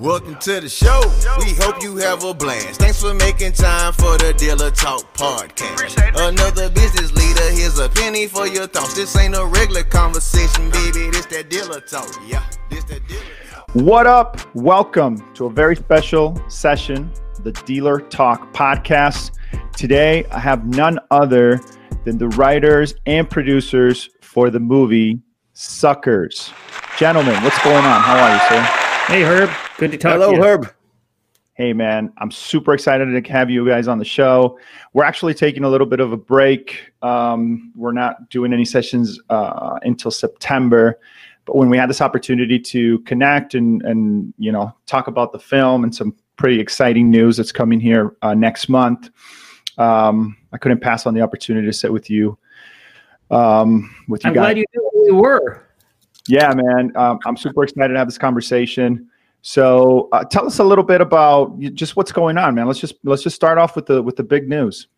Welcome to the show. We hope you have a blast. Thanks for making time for the Dealer Talk podcast. Another business leader, here's a penny for your thoughts. This ain't a regular conversation, baby. This that Dealer Talk. Yeah, this that Dealer Talk. What up? Welcome to a very special session, the Dealer Talk podcast. Today, I have none other than the writers and producers for the movie Suckers. Gentlemen, what's going on? How are you, sir? Hey, Herb. Good to talk Hello, to you. Herb. Hey, man, I'm super excited to have you guys on the show. We're actually taking a little bit of a break. Um, we're not doing any sessions uh, until September. But when we had this opportunity to connect and, and you know talk about the film and some pretty exciting news that's coming here uh, next month, um, I couldn't pass on the opportunity to sit with you. Um, with you I'm guys. glad you knew who we were. Yeah, man. Um, I'm super excited to have this conversation. So, uh, tell us a little bit about just what's going on, man. Let's just let's just start off with the with the big news.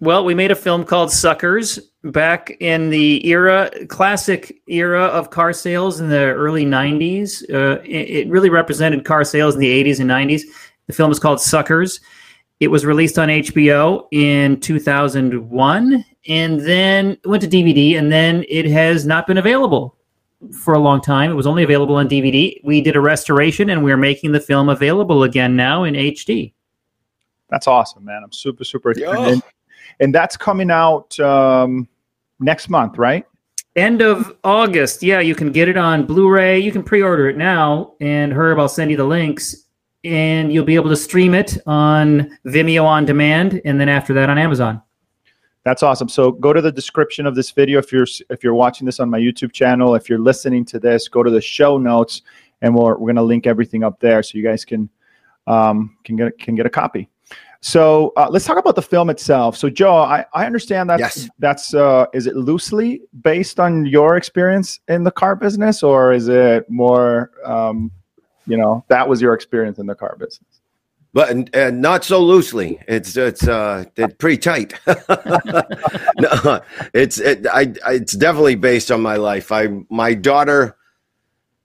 Well, we made a film called Suckers back in the era, classic era of car sales in the early 90s. Uh, it, it really represented car sales in the 80s and 90s. The film is called Suckers. It was released on HBO in 2001 and then went to DVD, and then it has not been available for a long time. It was only available on DVD. We did a restoration, and we're making the film available again now in HD. That's awesome, man. I'm super super excited, and, and that's coming out um, next month, right? End of August. Yeah, you can get it on Blu-ray. You can pre-order it now. And Herb, I'll send you the links, and you'll be able to stream it on Vimeo on demand, and then after that on Amazon. That's awesome. So go to the description of this video if you're if you're watching this on my YouTube channel. If you're listening to this, go to the show notes, and we're we're gonna link everything up there so you guys can um, can get can get a copy. So uh, let's talk about the film itself. So Joe, I, I understand that Yes. that's uh, is it loosely based on your experience in the car business, or is it more um, you know that was your experience in the car business? But and, not so loosely. It's it's uh it's pretty tight. no, it's it, I it's definitely based on my life. I my daughter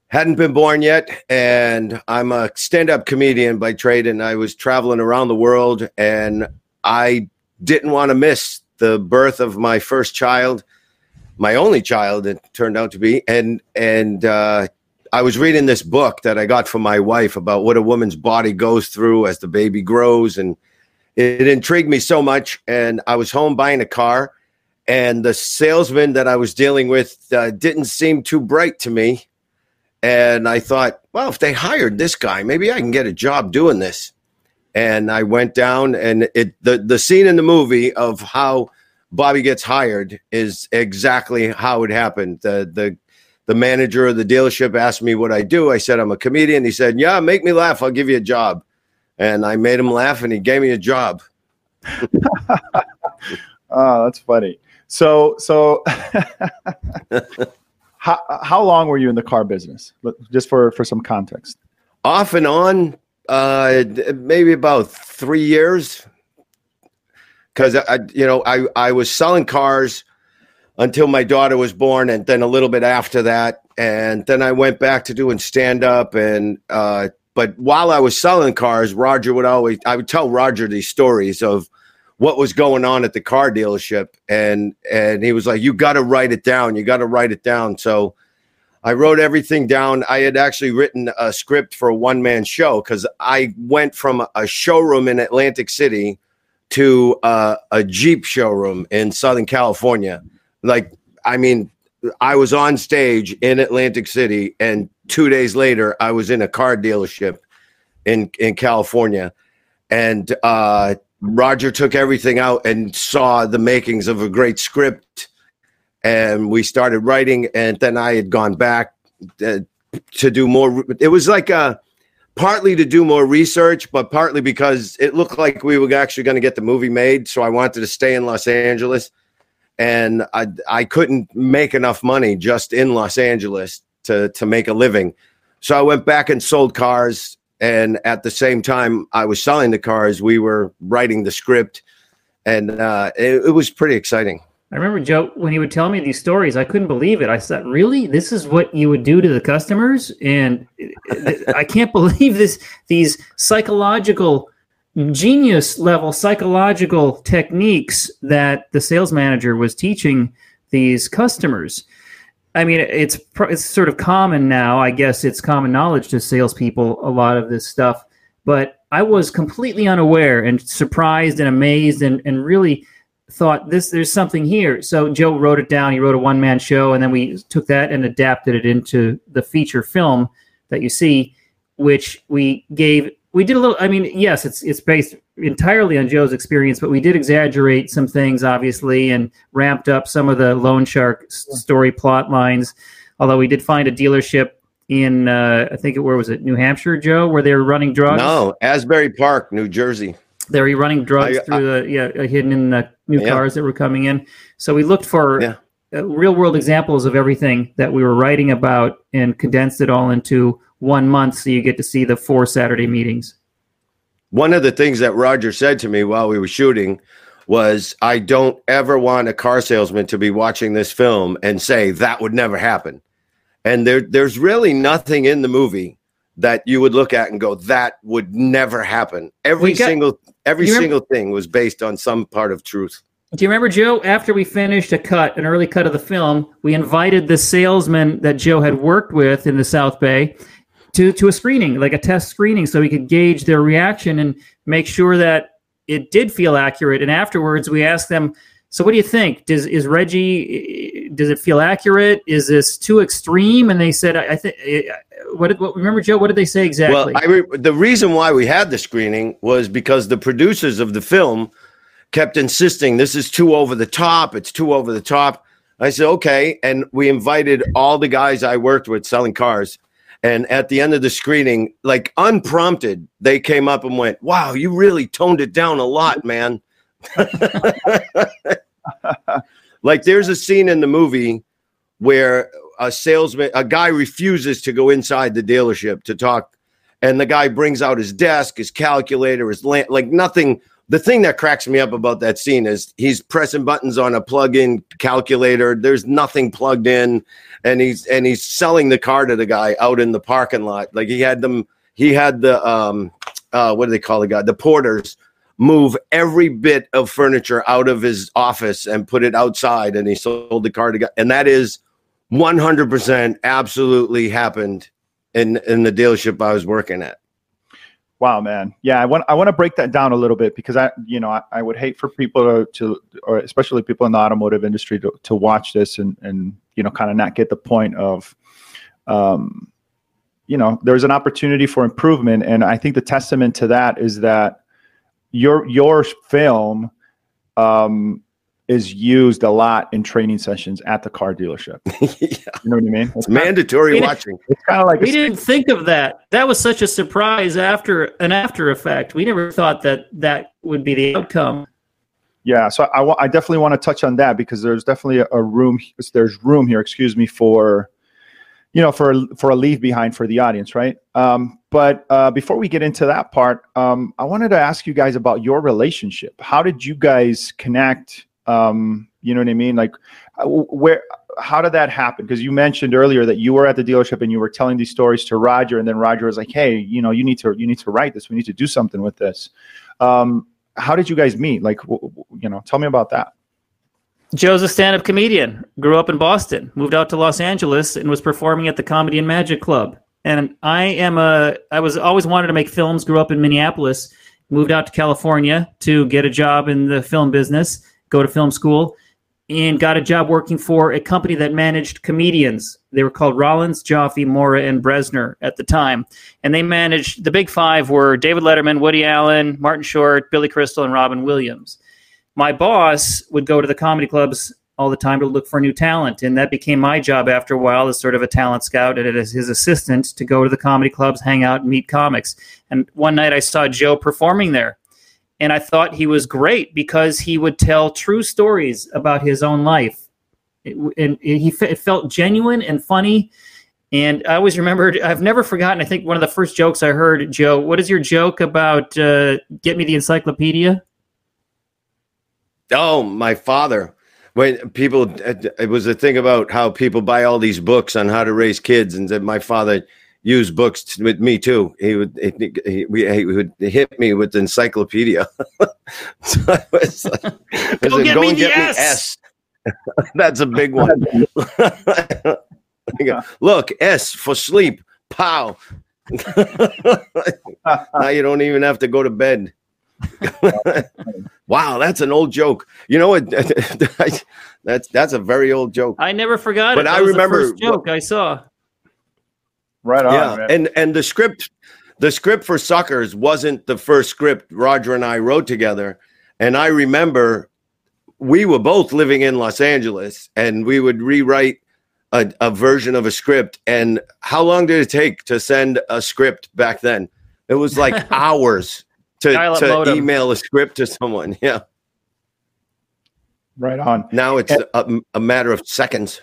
hadn't been born yet, and I'm a stand-up comedian by trade, and I was traveling around the world, and I didn't want to miss the birth of my first child, my only child. It turned out to be, and and uh, I was reading this book that I got from my wife about what a woman's body goes through as the baby grows, and it intrigued me so much. And I was home buying a car, and the salesman that I was dealing with uh, didn't seem too bright to me. And I thought, well, if they hired this guy, maybe I can get a job doing this. And I went down, and it the the scene in the movie of how Bobby gets hired is exactly how it happened. The the the manager of the dealership asked me what I do. I said I'm a comedian. He said, "Yeah, make me laugh. I'll give you a job." And I made him laugh, and he gave me a job. Oh, that's funny. So, so how how long were you in the car business? Just for for some context. Off and on, uh, maybe about three years. Because I, you know, I I was selling cars until my daughter was born, and then a little bit after that, and then I went back to doing stand up and. uh but while I was selling cars, Roger would always I would tell Roger these stories of what was going on at the car dealership. And and he was like you got to write it down you got to write it down. So i wrote everything down. I had actually written a script for a one man show cuz i went from a showroom in atlantic city to uh, a jeep showroom in southern california like i mean i was on stage in atlantic city and 2 days later i was in a car dealership in in california and uh Roger took everything out and saw the makings of a great script, and we started writing. And then I had gone back uh, to do more. It was like a partly to do more research, but partly because it looked like we were actually going to get the movie made. So I wanted to stay in Los Angeles, and I I couldn't make enough money just in Los Angeles to to make a living. So I went back and sold cars and at the same time I was selling the cars, we were writing the script, and uh, it, it was pretty exciting. I remember Joe when he would tell me these stories. I couldn't believe it. I said, "Really? This is what you would do to the customers?" And I can't believe this. These psychological genius level psychological techniques that the sales manager was teaching these customers. I mean, it's it's sort of common now. I guess it's common knowledge to salespeople a lot of this stuff, but I was completely unaware and surprised and amazed and and really thought this there's something here. So Joe wrote it down. He wrote a one man show, and then we took that and adapted it into the feature film that you see, which we gave. We did a little. I mean, yes, it's it's based entirely on Joe's experience, but we did exaggerate some things, obviously, and ramped up some of the loan shark story plot lines. Although we did find a dealership in, uh, I think, it, where was it, New Hampshire, Joe, where they were running drugs. No, Asbury Park, New Jersey. They were running drugs I, through the yeah uh, hidden in the new yeah. cars that were coming in. So we looked for yeah. uh, real world examples of everything that we were writing about and condensed it all into one month, so you get to see the four Saturday meetings. One of the things that Roger said to me while we were shooting was, "I don't ever want a car salesman to be watching this film and say that would never happen." And there, there's really nothing in the movie that you would look at and go, "That would never happen." Every got, single Every single thing was based on some part of truth. Do you remember, Joe? After we finished a cut, an early cut of the film, we invited the salesman that Joe had worked with in the South Bay to, to a screening, like a test screening, so we could gauge their reaction and make sure that it did feel accurate. And afterwards, we asked them, "So, what do you think? Does is Reggie? Does it feel accurate? Is this too extreme?" And they said, "I, I think eh, eh, what did what, remember Joe? What did they say exactly? Well, re- the reason why we had the screening was because the producers of the film kept insisting this is too over the top. It's too over the top. I said okay, and we invited all the guys I worked with selling cars. And at the end of the screening, like unprompted, they came up and went, "Wow, you really toned it down a lot, man." like there's a scene in the movie where a salesman, a guy refuses to go inside the dealership to talk, and the guy brings out his desk, his calculator, his lamp, like nothing. The thing that cracks me up about that scene is he's pressing buttons on a plug-in calculator. There's nothing plugged in, and he's and he's selling the car to the guy out in the parking lot. Like he had them, he had the um, uh, what do they call the guy? The porters move every bit of furniture out of his office and put it outside, and he sold the car to guy. And that is 100% absolutely happened in in the dealership I was working at. Wow, man. Yeah, I want I want to break that down a little bit because I, you know, I, I would hate for people to, to, or especially people in the automotive industry to, to watch this and and you know kind of not get the point of, um, you know, there's an opportunity for improvement, and I think the testament to that is that your your film um, is used a lot in training sessions at the car dealership. yeah. You know what I mean? It's, it's mandatory watching. It's kind of like we didn't think of that. That was such a surprise after an after effect. We never thought that that would be the outcome. Yeah, so I, I definitely want to touch on that because there's definitely a, a room. There's room here, excuse me, for you know for for a leave behind for the audience, right? Um, but uh, before we get into that part, um, I wanted to ask you guys about your relationship. How did you guys connect? Um, you know what I mean? Like, uh, where? How did that happen? Because you mentioned earlier that you were at the dealership and you were telling these stories to Roger, and then Roger was like, "Hey, you know, you need to you need to write this. We need to do something with this." Um, how did you guys meet? Like, you know, tell me about that. Joe's a stand-up comedian. Grew up in Boston, moved out to Los Angeles, and was performing at the Comedy and Magic Club. And I am a I was always wanted to make films. Grew up in Minneapolis, moved out to California to get a job in the film business go to film school, and got a job working for a company that managed comedians. They were called Rollins, Joffe, Morra, and Brezner at the time. And they managed the big five were David Letterman, Woody Allen, Martin Short, Billy Crystal, and Robin Williams. My boss would go to the comedy clubs all the time to look for new talent. And that became my job after a while as sort of a talent scout and as his assistant to go to the comedy clubs, hang out, meet comics. And one night I saw Joe performing there and I thought he was great because he would tell true stories about his own life. It, and he it felt genuine and funny. And I always remembered, I've never forgotten, I think one of the first jokes I heard, Joe, what is your joke about uh, get me the encyclopedia? Oh, my father. when people it was a thing about how people buy all these books on how to raise kids and that my father used books with me too. He would he, he, he would hit me with the encyclopedia. So I was like, Go said, get "Go me and get me S." S." that's a big one. Go, look s for sleep. Pow. Now you don't even have to go to bed. Wow that's an old joke. You know what? That's that's a very old joke. I never forgot But it. That I remember first joke I saw. Right on, yeah man. and and the script the script for suckers wasn't the first script roger and i wrote together. And i remember we were both living in los angeles and we would rewrite a, a version of a script. And how long did it take to send a script back then? It was like hours to, to email a script to someone. Yeah. Right on. now it's a, a matter of seconds.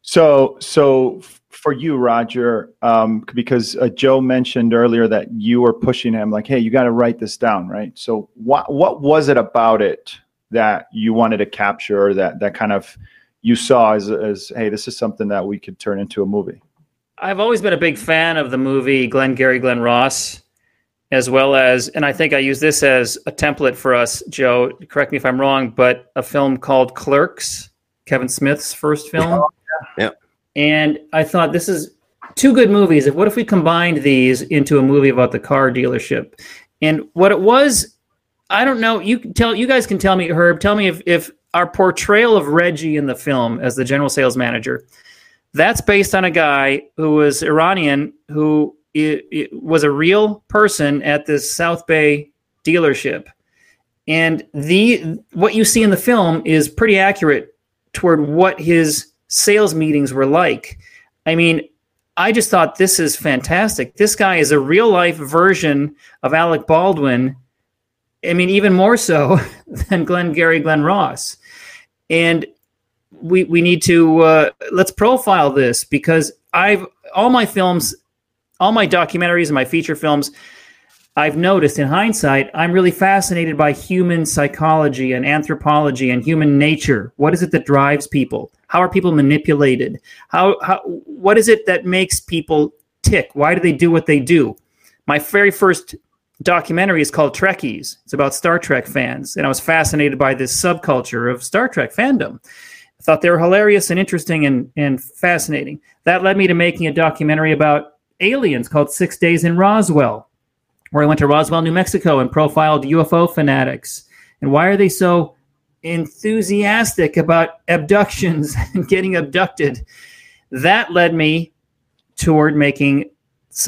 So, so for you, Roger, um, because uh, Joe mentioned earlier that you were pushing him, like, "Hey, you got to write this down, right?" So, what what was it about it that you wanted to capture, that that kind of you saw as as, "Hey, this is something that we could turn into a movie"? I've always been a big fan of the movie Glengarry Glen Ross, as well as, and I think I use this as a template for us, Joe. Correct me if I'm wrong, but a film called Clerks, Kevin Smith's first film. Yeah. And I thought this is two good movies. What if we combined these into a movie about the car dealership? And what it was, I don't know. You can tell. You guys can tell me, Herb. Tell me if if our portrayal of Reggie in the film as the general sales manager that's based on a guy who was Iranian who i- i- was a real person at this South Bay dealership. And the what you see in the film is pretty accurate toward what his sales meetings were like. I mean, I just thought this is fantastic. This guy is a real life version of Alec Baldwin. I mean, even more so than Glengarry Glen Ross. And we we need to uh, let's profile this because I've all my films, all my documentaries and my feature films. I've noticed in hindsight, I'm really fascinated by human psychology and anthropology and human nature. What is it that drives people? How are people manipulated? How, how what is it that makes people tick? Why do they do what they do? My very first documentary is called Trekkies. It's about Star Trek fans, and I was fascinated by this subculture of Star Trek fandom. I thought they were hilarious and interesting and, and fascinating. That led me to making a documentary about aliens called Six Days in Roswell, where I went to Roswell, New Mexico, and profiled UFO fanatics. And why are they so enthusiastic about abductions and getting abducted? That led me toward making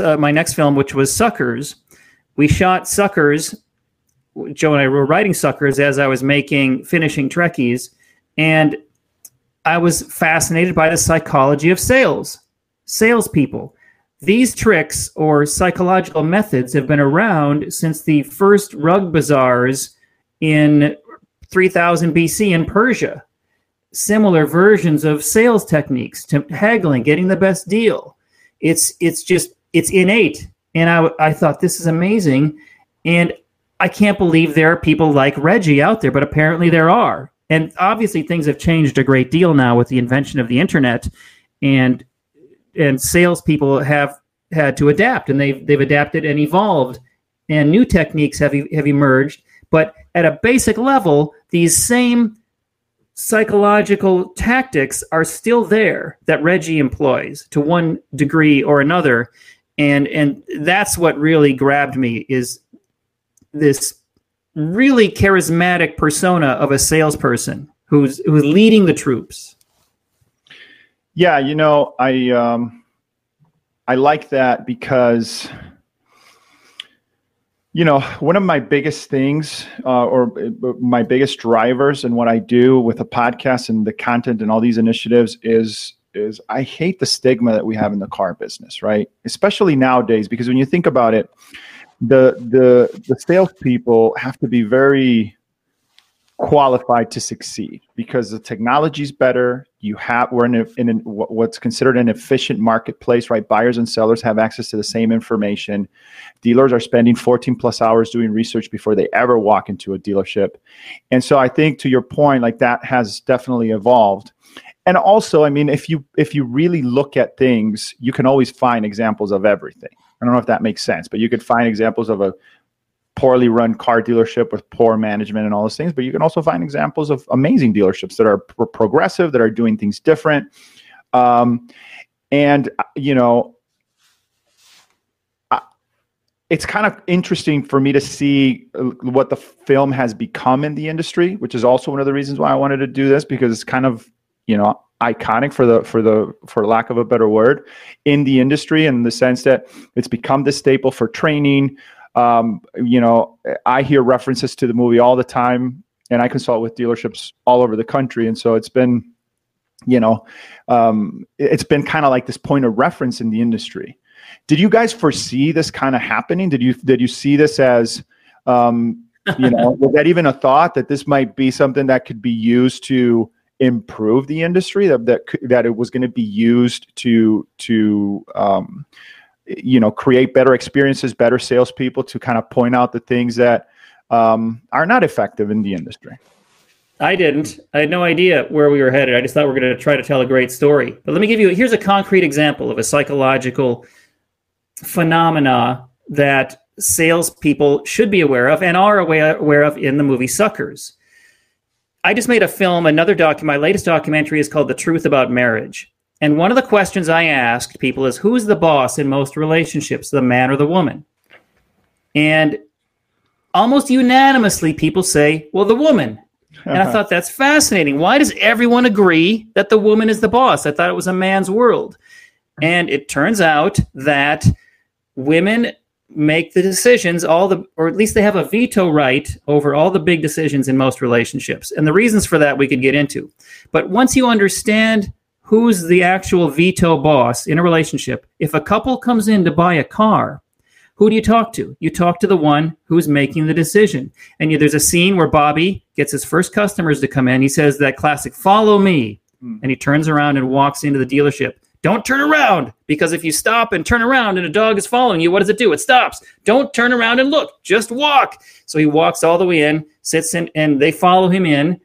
uh, my next film, which was Suckers. We shot Suckers. Joe and I were writing Suckers as I was making finishing Trekkies, and I was fascinated by the psychology of sales, salespeople. These tricks or psychological methods have been around since the first rug bazaars in 3000 BC in Persia. Similar versions of sales techniques to haggling, getting the best deal. It's it's just it's innate, and I I thought this is amazing, and I can't believe there are people like Reggie out there, but apparently there are. And obviously things have changed a great deal now with the invention of the internet, and and salespeople have had to adapt, and they've they've adapted and evolved, and new techniques have have emerged. But at a basic level, these same psychological tactics are still there that Reggie employs to one degree or another, and and that's what really grabbed me is this really charismatic persona of a salesperson who's who's leading the troops. Yeah, you know, I um, I like that because you know one of my biggest things uh, or uh, my biggest drivers in what I do with the podcast and the content and all these initiatives is is I hate the stigma that we have in the car business, right? Especially nowadays, because when you think about it, the the the salespeople have to be very qualified to succeed because the technology is better, you have we're in, a, in what's considered an efficient marketplace right? Buyers and sellers have access to the same information. Dealers are spending 14 plus hours doing research before they ever walk into a dealership. And so i think to your point like that has definitely evolved. And also i mean if you if you really look at things you can always find examples of everything. I don't know if that makes sense but you could find examples of a poorly run car dealership with poor management and all those things but you can also find examples of amazing dealerships that are progressive that are doing things different. Um, and you know it's kind of interesting for me to see uh, what the film has become in the industry which is also one of the reasons why i wanted to do this because it's kind of you know iconic for the for the for lack of a better word in the industry in the sense that it's become the staple for training um, you know, I hear references to the movie all the time, and I consult with dealerships all over the country, and so it's been, you know, um, it's been kind of like this point of reference in the industry. Did you guys foresee this kind of happening? Did you did you see this as um, you know, was that even a thought that this might be something that could be used to improve the industry? That that that it was going to be used to to um, you know create better experiences better salespeople to kind of point out the things that um, are not effective in the industry. I didn't. I had no idea where we were headed. I just thought we are going to try to tell a great story. But let me give you here's a concrete example of a psychological phenomena that salespeople should be aware of and are aware, aware of in the movie suckers. I just made a film another document. my latest documentary is called the truth about marriage and one of the questions I asked people is who's the boss in most relationships, the man or the woman? And almost unanimously, people say, well, the woman. And I uh-huh. thought that's fascinating. Why does everyone agree that the woman is the boss? I thought it was a man's world. And it turns out that women make the decisions all the or at least they have a veto right over all the big decisions in most relationships and the reasons for that we could get into but once you understand who's the actual veto boss in a relationship. If a couple comes in to buy a car, who do you talk to? You talk to the one who's making the decision. And there's a scene where Bobby gets his first customers to come in. He says that classic, follow me. Mm. And he turns around and walks into the dealership. Don't turn around because if you stop and turn around and a dog is following you, what does it do? It stops. Don't turn around and look, just walk. So he walks all the way in, sits in, and they follow him in.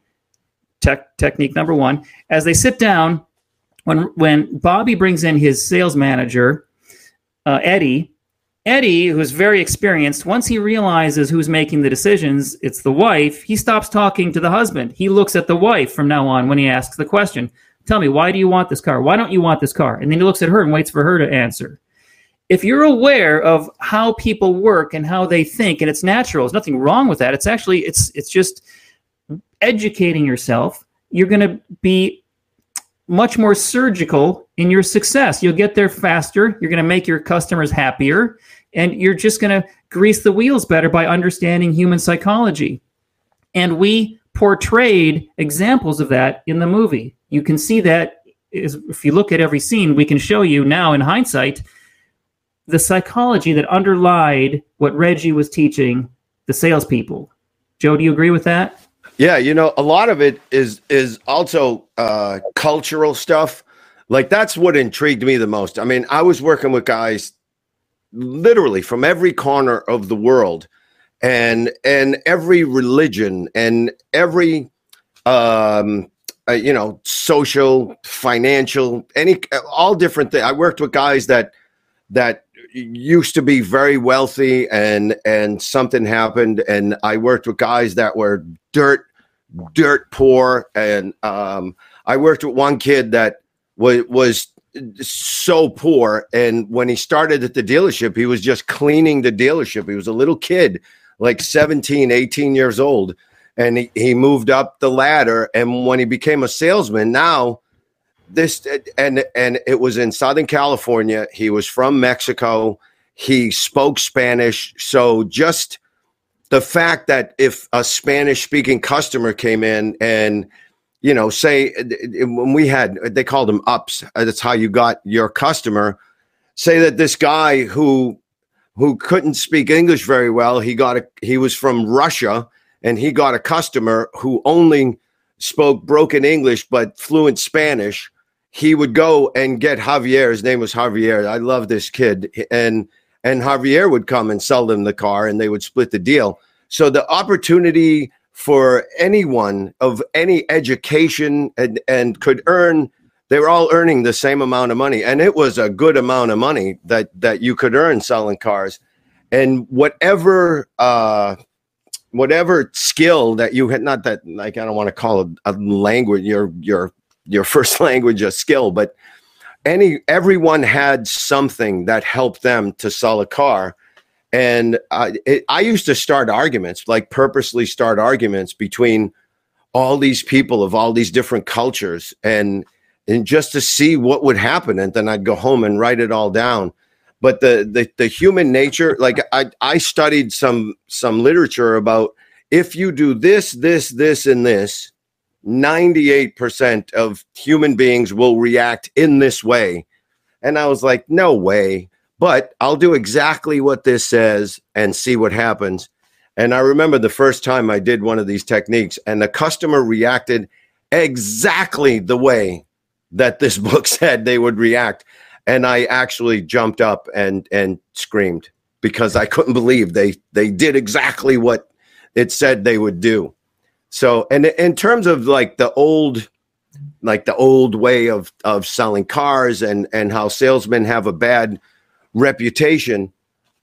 Tech, technique number one. As they sit down, when when Bobby brings in his sales manager, uh, Eddie, Eddie, who's very experienced, once he realizes who's making the decisions, it's the wife, he stops talking to the husband. He looks at the wife from now on when he asks the question. Tell me, why do you want this car? Why don't you want this car? And then he looks at her and waits for her to answer. If you're aware of how people work and how they think, and it's natural, there's nothing wrong with that. It's actually it's it's just educating yourself. You're going to be much more surgical in your success. You'll get there faster. You're going to make your customers happier, and you're just going to grease the wheels better by understanding human psychology. And we portrayed examples of that in the movie. You can see that is, if you look at every scene, we can show you now in hindsight the psychology that underlied what Reggie was teaching the salespeople. Joe, do you agree with that? Yeah, you know, a lot of it is is also uh, cultural stuff. Like that's what intrigued me the most. I mean, I was working with guys literally from every corner of the world, and and every religion and every um, uh, you know social, financial, any all different things. I worked with guys that that used to be very wealthy and and something happened and I worked with guys that were dirt, dirt poor. And um, I worked with one kid that was was so poor. And when he started at the dealership, he was just cleaning the dealership. He was a little kid, like 17, 18 years old. And he, he moved up the ladder. And when he became a salesman, now this and and it was in Southern California. He was from Mexico. He spoke Spanish. So just the fact that if a Spanish speaking customer came in and you know, say when we had they called them ups, uh, that's how you got your customer. Say that this guy who who couldn't speak English very well, he got a he was from Russia and he got a customer who only spoke broken English but fluent Spanish, he would go and get Javier. His name was Javier. I love this kid, and and Javier would come and sell them the car, and they would split the deal. So the opportunity for anyone of any education and and could earn they were all earning the same amount of money and it was a good amount of money that that you could earn selling cars and whatever uh whatever skill that you had not that like i don't want to call a language your your your first language a skill but any everyone had something that helped them to sell a car. And uh, it, i used to start arguments like purposely start arguments between all these people of all these different cultures and and just to see what would happen. And then i'd go home and write it all down. But the the, the human nature like i i studied some some literature about if you do this this this and this 98% of human beings will react in this way. And i was like no way. But i'll do exactly what this says and see what happens. And i remember the first time i did one of these techniques and the customer reacted exactly the way that this book said they would react. And i actually jumped up and and screamed because i couldn't believe they they did exactly what it said they would do so and in terms of like the old like the old way of of selling cars and and how salesmen have a bad reputation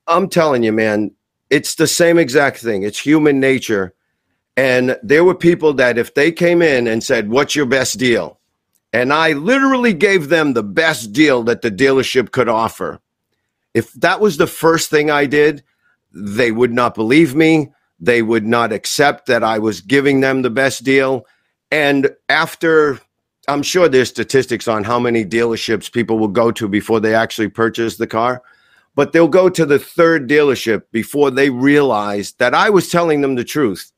i'm telling you man it's the same exact thing it's human nature and there were people that if they came in and said what's your best deal and I literally gave them the best deal that the dealership could offer. If that was the first thing I did, they would not believe me. They would not accept that I was giving them the best deal. And after, I'm sure there's statistics on how many dealerships people will go to before they actually purchase the car, but they'll go to the third dealership before they realize that I was telling them the truth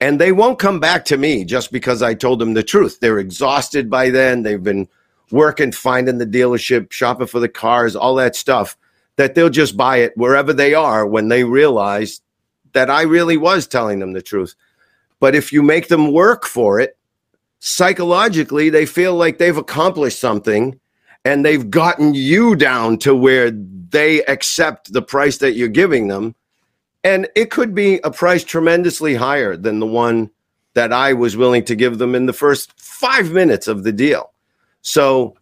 and they won't come back to me just because I told them the truth. They're exhausted by then. They've been working, finding the dealership, shopping for the cars, all that stuff, that they'll just buy it wherever they are when they realize that I really was telling them the truth. But if you make them work for it, psychologically, they feel like they've accomplished something and they've gotten you down to where they accept the price that you're giving them and it could be a price tremendously higher than the one that I was willing to give them in the first five minutes of the deal. So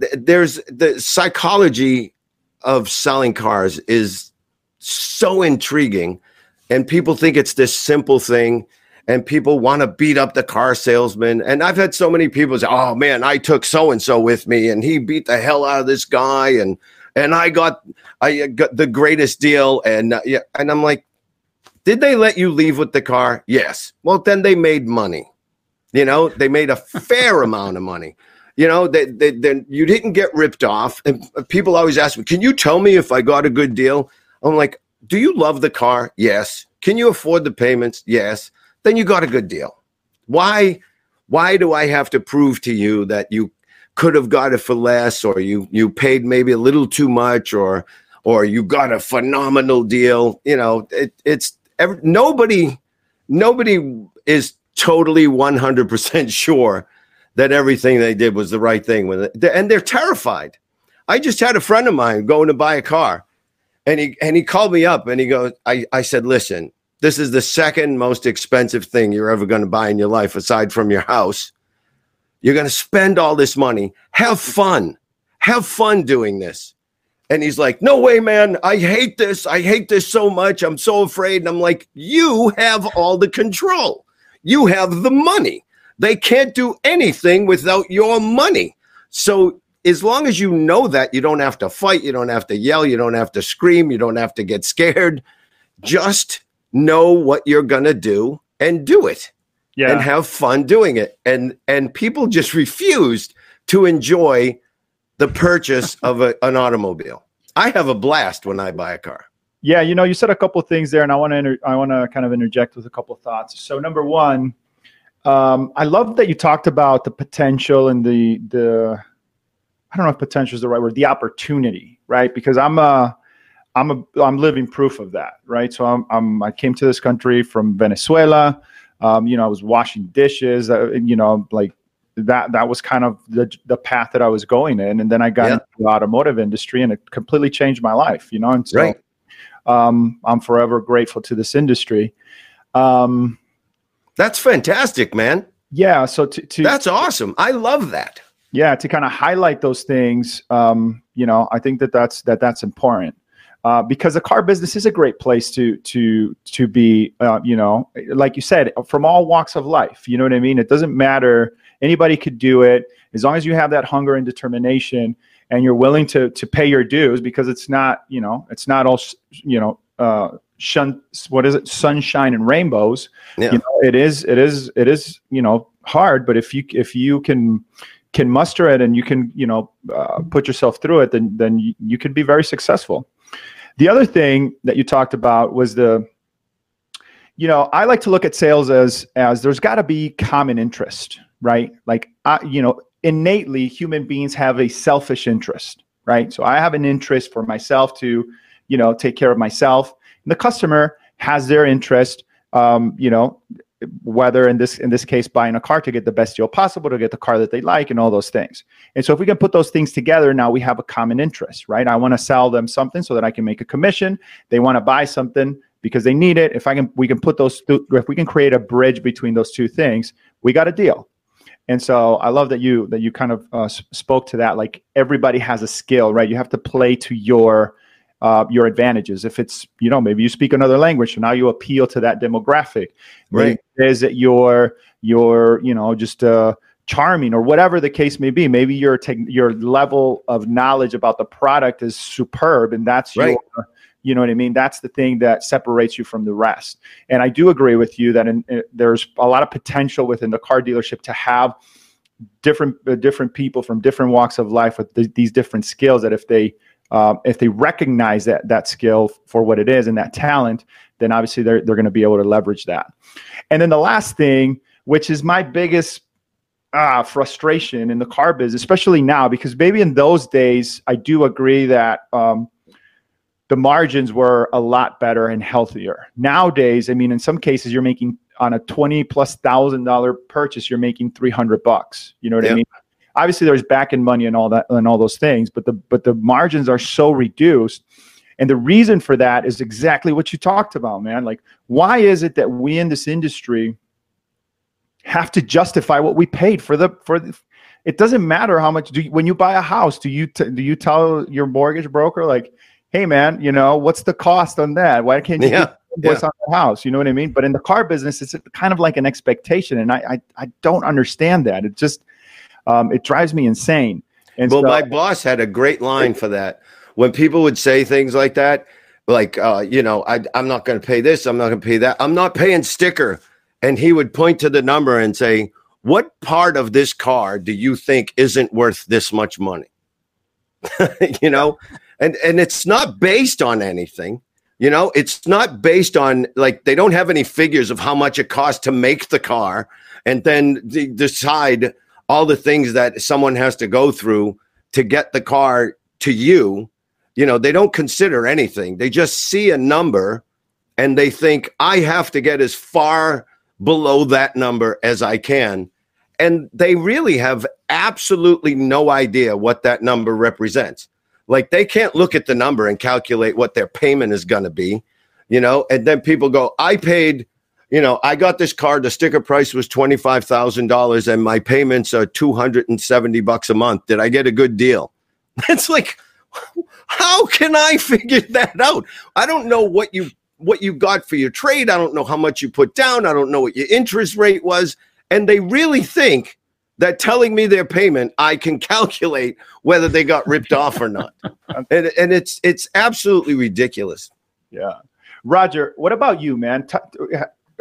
th- there's the psychology of selling cars is so intriguing, and people think it's this simple thing. And people want to beat up the car salesman. And I've had so many people say, "Oh man, I took so and so with me, and he beat the hell out of this guy, and and I got I got the greatest deal." And uh, yeah, and I'm like, did they let you leave with the car? Yes. Well, then they made money. You know, they made a fair amount of money. You know, they, they, they, you didn't get ripped off. And people always ask me, can you tell me if I got a good deal? I'm like, do you love the car? Yes. Can you afford the payments? Yes. Then you got a good deal. Why? Why do I have to prove to you that you could have got it for less, or you you paid maybe a little too much, or or you got a phenomenal deal? You know, it, it's every, nobody nobody is totally 100% sure that everything they did was the right thing it and they're terrified i just had a friend of mine going to buy a car and he and he called me up and he goes i, I said listen this is the second most expensive thing you're ever going to buy in your life aside from your house you're going to spend all this money have fun have fun doing this and he's like, No way, man. I hate this. I hate this so much. I'm so afraid. And I'm like, You have all the control. You have the money. They can't do anything without your money. So, as long as you know that, you don't have to fight. You don't have to yell. You don't have to scream. You don't have to get scared. Just know what you're going to do and do it. Yeah. And have fun doing it. And and people just refused to enjoy the purchase of a, an automobile. I have a blast when I buy a car. Yeah, you know, you said a couple things there, and I want to inter- I want to kind of interject with a couple thoughts. So, number one, um, I love that you talked about the potential and the the I don't know if potential is the right word, the opportunity, right? Because I'm a I'm a I'm living proof of that, right? So I'm, I'm I came to this country from Venezuela. Um, you know, I was washing dishes. Uh, you know, like that. That was kind of the the path that I was going in, and then I got Yeah. into the automotive industry, and it completely changed my life. You know, and so Right. um, I'm forever grateful to this industry. Um, That's fantastic, man. yeah. So to, to That's awesome. I love that. Yeah to kind of highlight those things um, you know i think that that's that that's important. Uh, because the car business is a great place to to to be uh, you know like you said from all walks of life you know what i mean? It doesn't matter. Anybody could do it. As long as you have that hunger and determination and you're willing to to pay your dues because it's not you know it's not all you know uh shun what is it? Sunshine and rainbows. Yeah. you know it is it is it is you know hard but if you if you can can muster it and you can you know uh, put yourself through it then then you, you could be very successful. The other thing that you talked about was the you know i like to look at sales as as there's got to be common interest right? Like I, you know innately human beings have a selfish interest right? So i have an interest for myself to you know take care of myself. And the customer has their interest um, you know whether in this in this case buying a car to get the best deal possible to get the car that they like and all those things. And so if we can put those things together now we have a common interest right? I want to sell them something so that i can make a commission. They want to buy something because they need it. If i can we can put those th- if we can create a bridge between those two things we got a deal. And so i love that you that you kind of uh, spoke to that like everybody has a skill right? You have to play to your uh, your advantages. If it's you know maybe you speak another language so now you appeal to that demographic. Right. Is that you're you're you know just uh charming or whatever the case may be. Maybe your tech your level of knowledge about the product is superb and that's Right. your you know what i mean? That's the thing that separates you from the rest. And i do agree with you that in, in- there's a lot of potential within the car dealership to have different uh, different people from different walks of life with th- these different skills that if they um, if they recognize that that skill for what it is and that talent then obviously they're, they're going to be able to leverage that. And then the last thing which is my biggest uh, frustration in the car business especially now because maybe in those days i do agree that um, the margins were a lot better and healthier. Nowadays i mean in some cases you're making on a 20 plus thousand dollar purchase you're making 300 bucks. You know what i mean obviously there's back end money and all that and all those things but the but the margins are so reduced. And the reason for that is exactly what you talked about man. Like why is it that we in this industry have to justify what we paid for the for the, it doesn't matter how much do you, when you buy a house do you t- do you tell your mortgage broker like hey man you know what's the cost on that? Why can't you Yeah, invoice on the house? You know what i mean? But in the car business it's kind of like an expectation and i i, I don't understand that. It just um, it drives me insane and well, so, my boss had a great line for that. When people would say things like that, like, uh, you know, I, I'm not going to pay this, I'm not going to pay that, I'm not paying sticker. And he would point to the number and say, What part of this car do you think isn't worth this much money? you know, and, and it's not based on anything. You know, it's not based on like they don't have any figures of how much it costs to make the car and then de- decide all the things that someone has to go through to get the car to you. You know, they don't consider anything. They just see a number and they think, I have to get as far below that number as I can. And they really have absolutely no idea what that number represents. Like they can't look at the number and calculate what their payment is going to be, you know, and then people go, I paid you know, I got this car. The sticker price was twenty five thousand dollars, and my payments are two hundred and seventy bucks a month. Did I get a good deal? It's like, how can I figure that out? I don't know what you what you got for your trade. I don't know how much you put down. I don't know what your interest rate was, and they really think that telling me their payment, I can calculate whether they got ripped off or not, and and it's it's absolutely ridiculous. yeah roger what about you man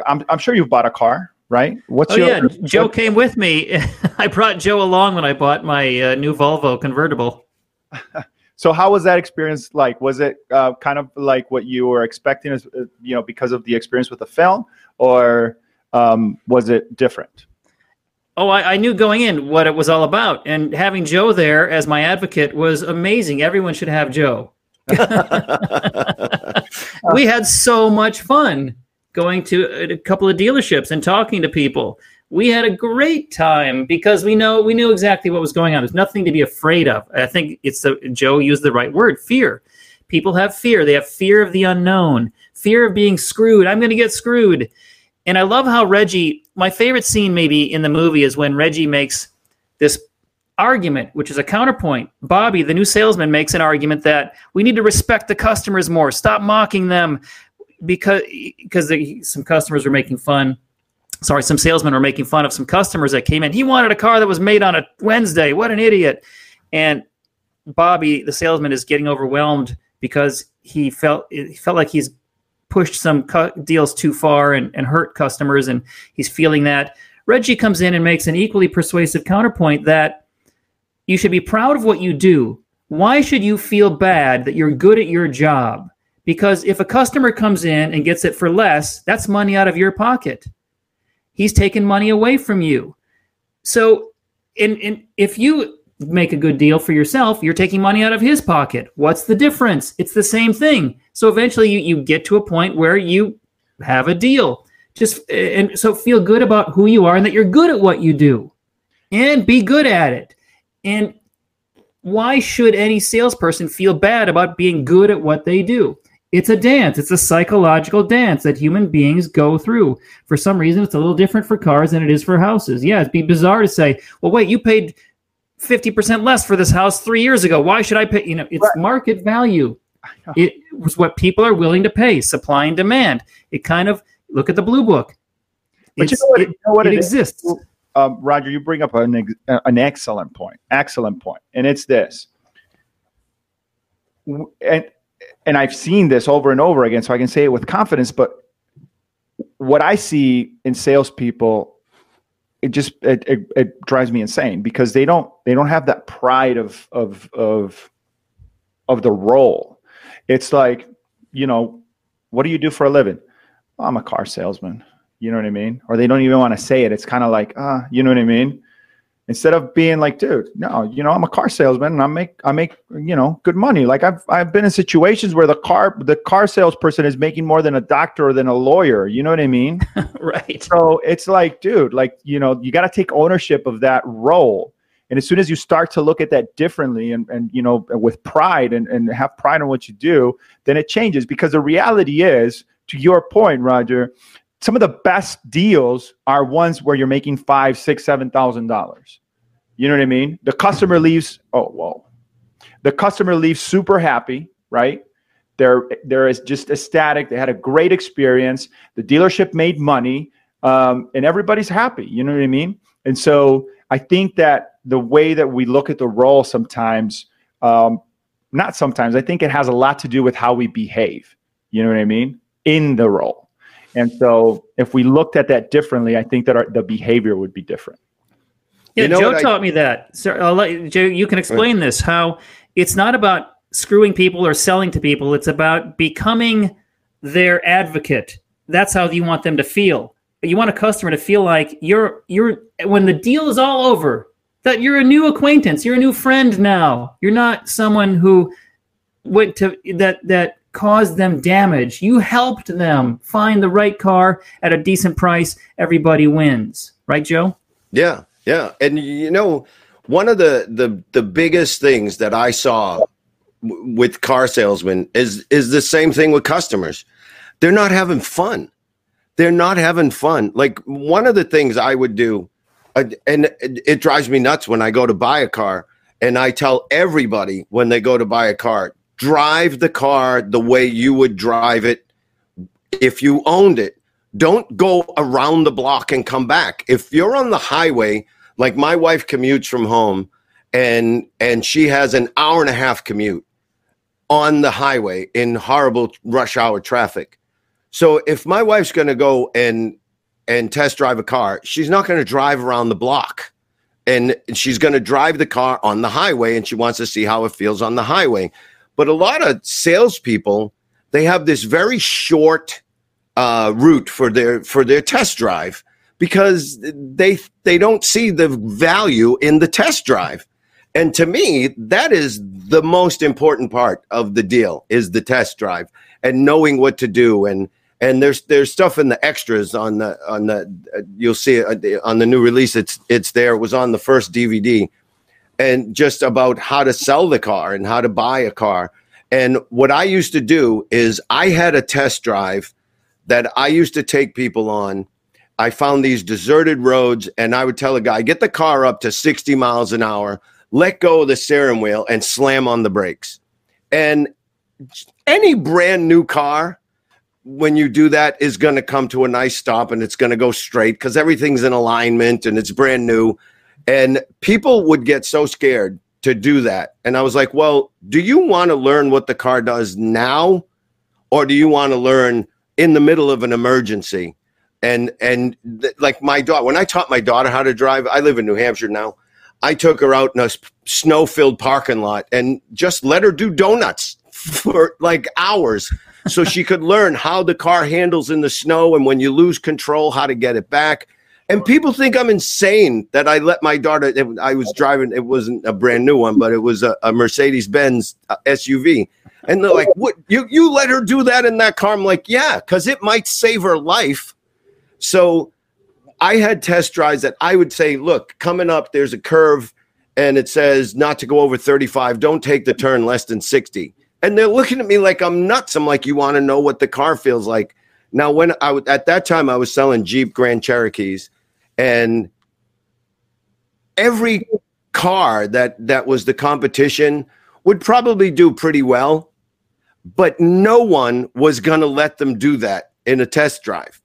I'm, I'm sure you've bought a car right what's Oh your yeah, Joe what- came with me. I brought Joe along when I bought my uh, new Volvo convertible. So how was that experience like? Was it uh, kind of like what you were expecting, as, uh, you know, because of the experience with the film, or um, was it different? Oh, I, I knew going in what it was all about, and having Joe there as my advocate was amazing. Everyone should have Joe. we had so much fun going to a couple of dealerships and talking to people. We had a great time because we know we knew exactly what was going on. There's nothing to be afraid of. I think it's the Joe used the right word, fear. People have fear. They have fear of the unknown, fear of being screwed. I'm going to get screwed. And I love how Reggie, my favorite scene maybe in the movie is when Reggie makes this argument, which is a counterpoint. Bobby, the new salesman, makes an argument that we need to respect the customers more, stop mocking them, because because some customers were making fun. Sorry, some salesmen were making fun of some customers that came in. He wanted a car that was made on a Wednesday. What an idiot! And Bobby, the salesman, is getting overwhelmed because he felt he felt like he's pushed some cu- deals too far and, and hurt customers, and he's feeling that. Reggie comes in and makes an equally persuasive counterpoint that you should be proud of what you do. Why should you feel bad that you're good at your job? Because if a customer comes in and gets it for less, that's money out of your pocket. He's taking money away from you. So, if you make a good deal for yourself, you're taking money out of his pocket. What's the difference? It's the same thing. So eventually you, you get to a point where you have a deal. Just and so feel good about who you are and that you're good at what you do and be good at it. And why should any salesperson feel bad about being good at what they do? It's a dance. It's a psychological dance that human beings go through. For some reason, it's a little different for cars than it is for houses. Yeah, it'd be bizarre to say, well, wait, you paid 50% less for this house three years ago. Why should I pay? You know, it's right. market value. It was what people are willing to pay, supply and demand. It kind of, look at the blue book. But you know what, it, you know what it, it exists. Is? um, Roger, you bring up an, an excellent point, excellent point, and it's this. And and I've seen this over and over again, so I can say it with confidence. But what I see in salespeople, it just it, it, it drives me insane because they don't they don't have that pride of of of of the role. It's like you know, what do you do for a living? I'm a car salesman. You know what I mean? Or they don't even want to say it. It's kind of like, ah, uh, you know what I mean? Instead of being like, dude, no, you know, I'm a car salesman and I make I make, you know, good money. Like I've I've been in situations where the car the car salesperson is making more than a doctor or than a lawyer. You know what I mean? right. So it's like, dude, like, you know, you got to take ownership of that role. And as soon as you start to look at that differently and, and you know, with pride and, and have pride in what you do, then it changes because the reality is, to your point, Roger, some of the best deals are ones where you're making five, six, seven thousand dollars. You know what I mean? The customer leaves. Oh, whoa. The customer leaves super happy, right? They're they're just ecstatic. They had a great experience. The dealership made money, um, and everybody's happy. You know what I mean? And so I think that the way that we look at the role sometimes, um, not sometimes, I think it has a lot to do with how we behave. You know what I mean? In the role. And so if we looked at that differently, I think that our, the behavior would be different. Yeah, you know Joe taught I, me that. So I'll let Joe, you can explain this how it's not about screwing people or selling to people. It's about becoming their advocate. That's how you want them to feel. You want a customer to feel like you're you're when the deal is all over, that you're a new acquaintance, you're a new friend now. You're not someone who went to that that caused them damage. You helped them find the right car at a decent price. Everybody wins, right, Joe? Yeah, yeah. And you know, one of the the the biggest things that I saw with car salesmen is is the same thing with customers. They're not having fun. They're not having fun. Like one of the things I would do, uh, and it drives me nuts when I go to buy a car, and I tell everybody when they go to buy a car, drive the car the way you would drive it if you owned it. Don't go around the block and come back. If you're on the highway, like my wife commutes from home and and she has an hour and a half commute on the highway in horrible rush hour traffic. So if my wife's going to go and and test drive a car, she's not going to drive around the block. And she's going to drive the car on the highway and she wants to see how it feels on the highway. But a lot of salespeople, they have this very short uh, route for their for their test drive because they they don't see the value in the test drive. And to me, that is the most important part of the deal is the test drive and knowing what to do and and there's there's stuff in the extras on the on the uh, you'll see it uh, on the new release. It's it's there. It was on the first DVD, and just about how to sell the car and how to buy a car. And what I used to do is I had a test drive that I used to take people on. I found these deserted roads, and I would tell a guy, get the car up to 60 miles an hour, let go of the steering wheel, and slam on the brakes. And any brand new car, when you do that, is going to come to a nice stop and it's going to go straight because everything's in alignment and it's brand new. And people would get so scared to do that. And I was like, well, do you want to learn what the car does now? Or do you want to learn in the middle of an emergency? And and th- like my daughter, when I taught my daughter how to drive, I live in New Hampshire now. I took her out in a snow filled parking lot and just let her do donuts for like hours so she could learn how the car handles in the snow and when you lose control, how to get it back. And people think I'm insane that I let my daughter. It, I was driving. It wasn't a brand new one, but it was a, a Mercedes Benz uh, SUV. And they're like, "What? You you let her do that in that car?" I'm like, "Yeah, because it might save her life." So I had test drives that I would say, "Look, coming up, there's a curve, and it says not to go over 35. Don't take the turn less than 60." And they're looking at me like I'm nuts. I'm like, "You want to know what the car feels like?" Now, when I w- at that time I was selling Jeep Grand Cherokees and every car that that was the competition would probably do pretty well but no one was going to let them do that in a test drive.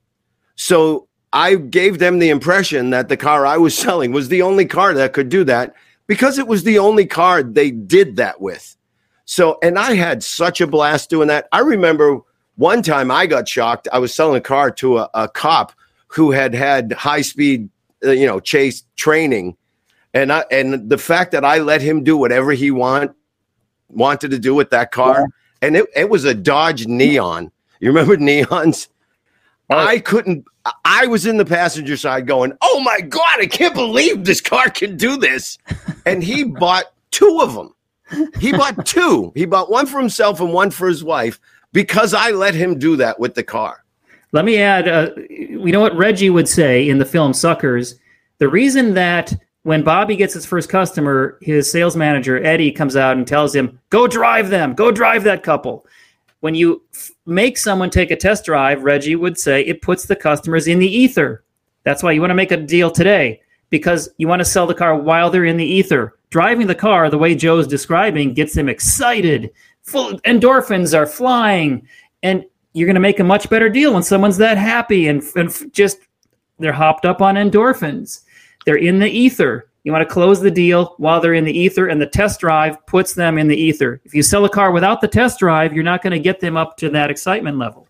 So i gave them the impression that the car i was selling was the only car that could do that because it was the only car they did that with. So and i had such a blast doing that. I remember one time i got shocked. I was selling a car to a, a cop who had had high speed, uh, you know, chase training, and I and the fact that I let him do whatever he want wanted to do with that car, yeah. and it, it was a Dodge Neon. You remember Neons? Oh. I couldn't. I was in the passenger side going, "Oh my god, I can't believe this car can do this!" and he bought two of them. He bought two. He bought one for himself and one for his wife because I let him do that with the car. Let me add, uh, you know what Reggie would say in the film Suckers? The reason that when Bobby gets his first customer, his sales manager, Eddie, comes out and tells him, go drive them, go drive that couple. When you f- make someone take a test drive, Reggie would say it puts the customers in the ether. That's why you want to make a deal today because you want to sell the car while they're in the ether. Driving the car the way Joe's describing gets them excited. Full endorphins are flying. And you're going to make a much better deal when someone's that happy and, and just they're hopped up on endorphins. They're in the ether. You want to close the deal while they're in the ether, and the test drive puts them in the ether. If you sell a car without the test drive, you're not going to get them up to that excitement level.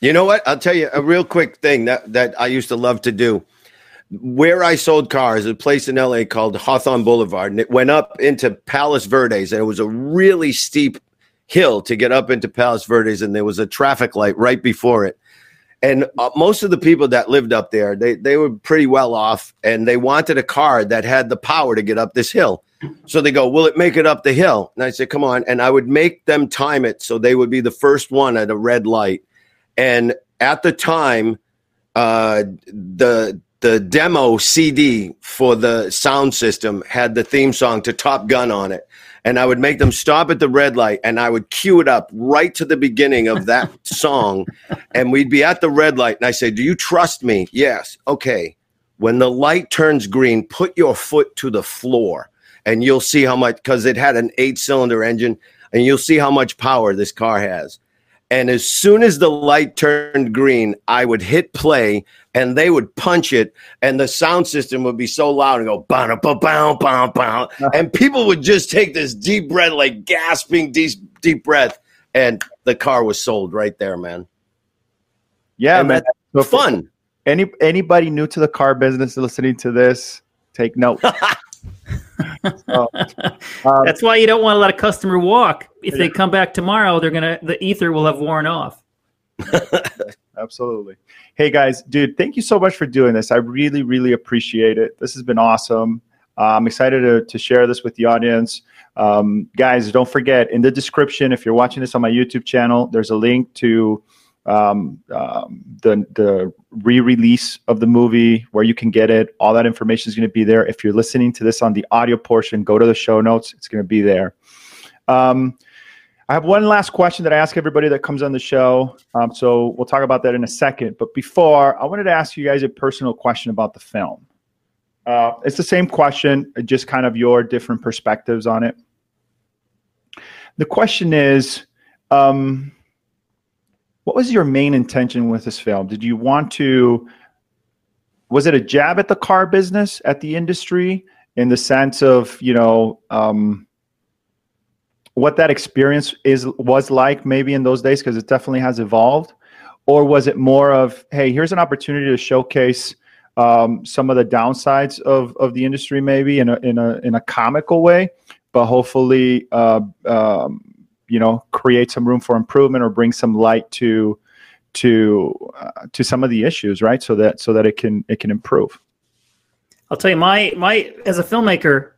You know what? I'll tell you a real quick thing that, that I used to love to do. Where I sold cars, a place in LA called Hawthorne Boulevard, and it went up into Palos Verdes, and it was a really steep hill to get up into Palos Verdes, and there was a traffic light right before it. And uh, most of the people that lived up there, they they were pretty well off, and they wanted a car that had the power to get up this hill. So they go, "Will it make it up the hill?" And I said, "Come on!" And I would make them time it so they would be the first one at a red light. And at the time, uh, the the demo CD for the sound system had the theme song to Top Gun on it and I would make them stop at the red light and I would cue it up right to the beginning of that song. And we'd be at the red light. And I say, Do you trust me? Yes. Okay. When the light turns green, put your foot to the floor and you'll see how much, because it had an eight cylinder engine, and you'll see how much power this car has. And as soon as the light turned green, I would hit play and they would punch it, and the sound system would be so loud and go bow bow bow bow bow, and people would just take this deep breath, like gasping deep deep breath, and the car was sold right there, man. Yeah, and man, so fun. Any anybody new to the car business listening to this, take note. so, um, That's why you don't want to let a customer walk. If they come back tomorrow, they're gonna the ether will have worn off. Absolutely. Hey guys, dude, thank you so much for doing this. I really, really appreciate it. This has been awesome. Uh, I'm excited to, to share this with the audience. Um, guys, don't forget in the description, if you're watching this on my YouTube channel, there's a link to um, um, the the re-release of the movie, where you can get it. All that information is going to be there. If you're listening to this on the audio portion, go to the show notes. It's going to be there. Um, I have one last question that I ask everybody that comes on the show. Um, so we'll talk about that in a second. But before, I wanted to ask you guys a personal question about the film. Uh, it's the same question, just kind of your different perspectives on it. The question is, um, what was your main intention with this film? Did you want to? Was it a jab at the car business, at the industry, in the sense of you know um, what that experience is was like maybe in those days because it definitely has evolved, or was it more of hey, here's an opportunity to showcase um, some of the downsides of of the industry maybe in a in a in a comical way, but hopefully uh, um, you know create some room for improvement or bring some light to to uh, to some of the issues right? So that so that it can it can improve. I'll tell you my my as a filmmaker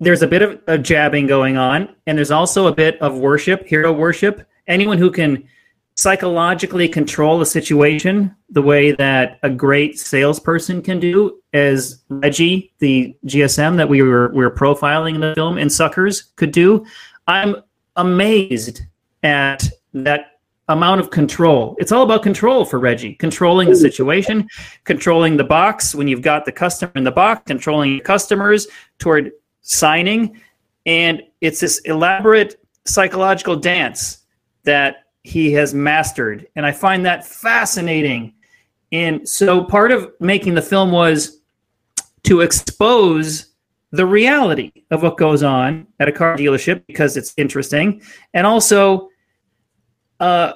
there's a bit of a jabbing going on and there's also a bit of worship hero worship. Anyone who can psychologically control a situation the way that a great salesperson can do as reggie the gsm that we were we were profiling in the film and suckers could do i'm amazed at that amount of control. It's all about control for Reggie, controlling the situation, controlling the box when you've got the customer in the box, controlling customers toward signing. And it's this elaborate psychological dance that he has mastered. And I find that fascinating. And so part of making the film was to expose the reality of what goes on at a car dealership because it's interesting. And also, uh,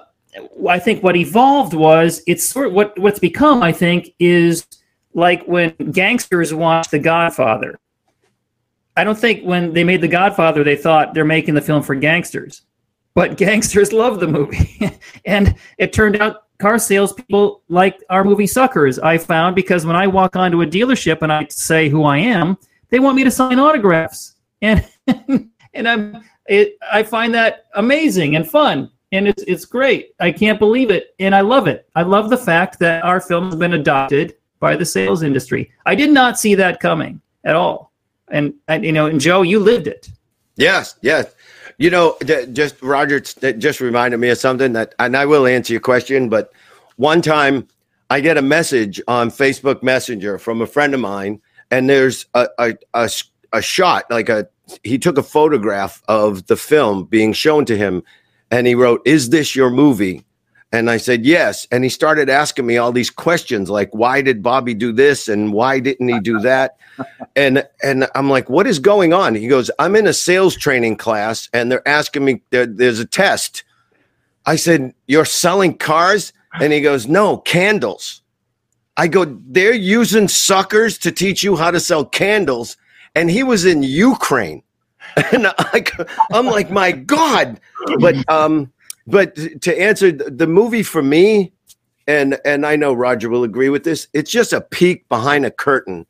I think what evolved was it's sort of what what's become. I think is like when gangsters watch The Godfather. I don't think when they made The Godfather they thought they're making the film for gangsters, but gangsters love the movie, and it turned out car salespeople like our movie Suckers. I found because when I walk onto a dealership and I say who I am, they want me to sign autographs, and and I'm it, I find that amazing and fun, and it's it's great. I can't believe it, and I love it. I love the fact that our film has been adopted by the sales industry. I did not see that coming at all, and, and you know, and Joe, you lived it. Yes, yes. You know, just Roger just reminded me of something that, and I will answer your question. But one time, I get a message on Facebook Messenger from a friend of mine and there's a, a, a, a shot like a he took a photograph of the film being shown to him and he wrote is this your movie? And i said yes. And he started asking me all these questions like why did bobby do this and why didn't he do that? And and i'm like what is going on? He goes i'm in a sales training class and they're asking me there, there's a test. I said you're selling cars? And he goes no candles I go, they're using suckers to teach you how to sell candles. And he was in Ukraine. And I, I'm like, my God. But, um, but to answer the movie for me, and, and I know Roger will agree with this, it's just a peek behind a curtain.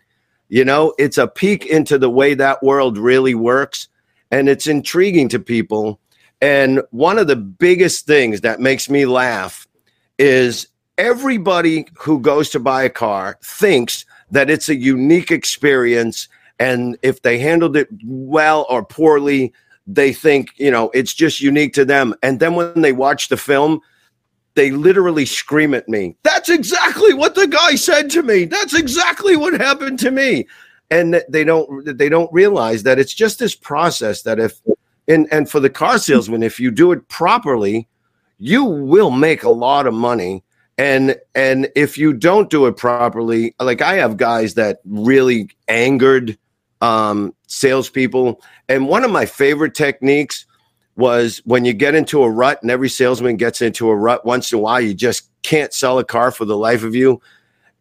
You know, it's a peek into the way that world really works. And it's intriguing to people. And one of the biggest things that makes me laugh is everybody who goes to buy a car thinks that it's a unique experience and if they handled it well or poorly they think you know it's just unique to them. And then when they watch the film they literally scream at me that's exactly what the guy said to me. That's exactly what happened to me. And they don't they don't realize that it's just this process that if and and for the car salesman if you do it properly you will make a lot of money and and if you don't do it properly, like I have guys that really angered um, salespeople, and one of my favorite techniques was when you get into a rut, and every salesman gets into a rut once in a while. You just can't sell a car for the life of you.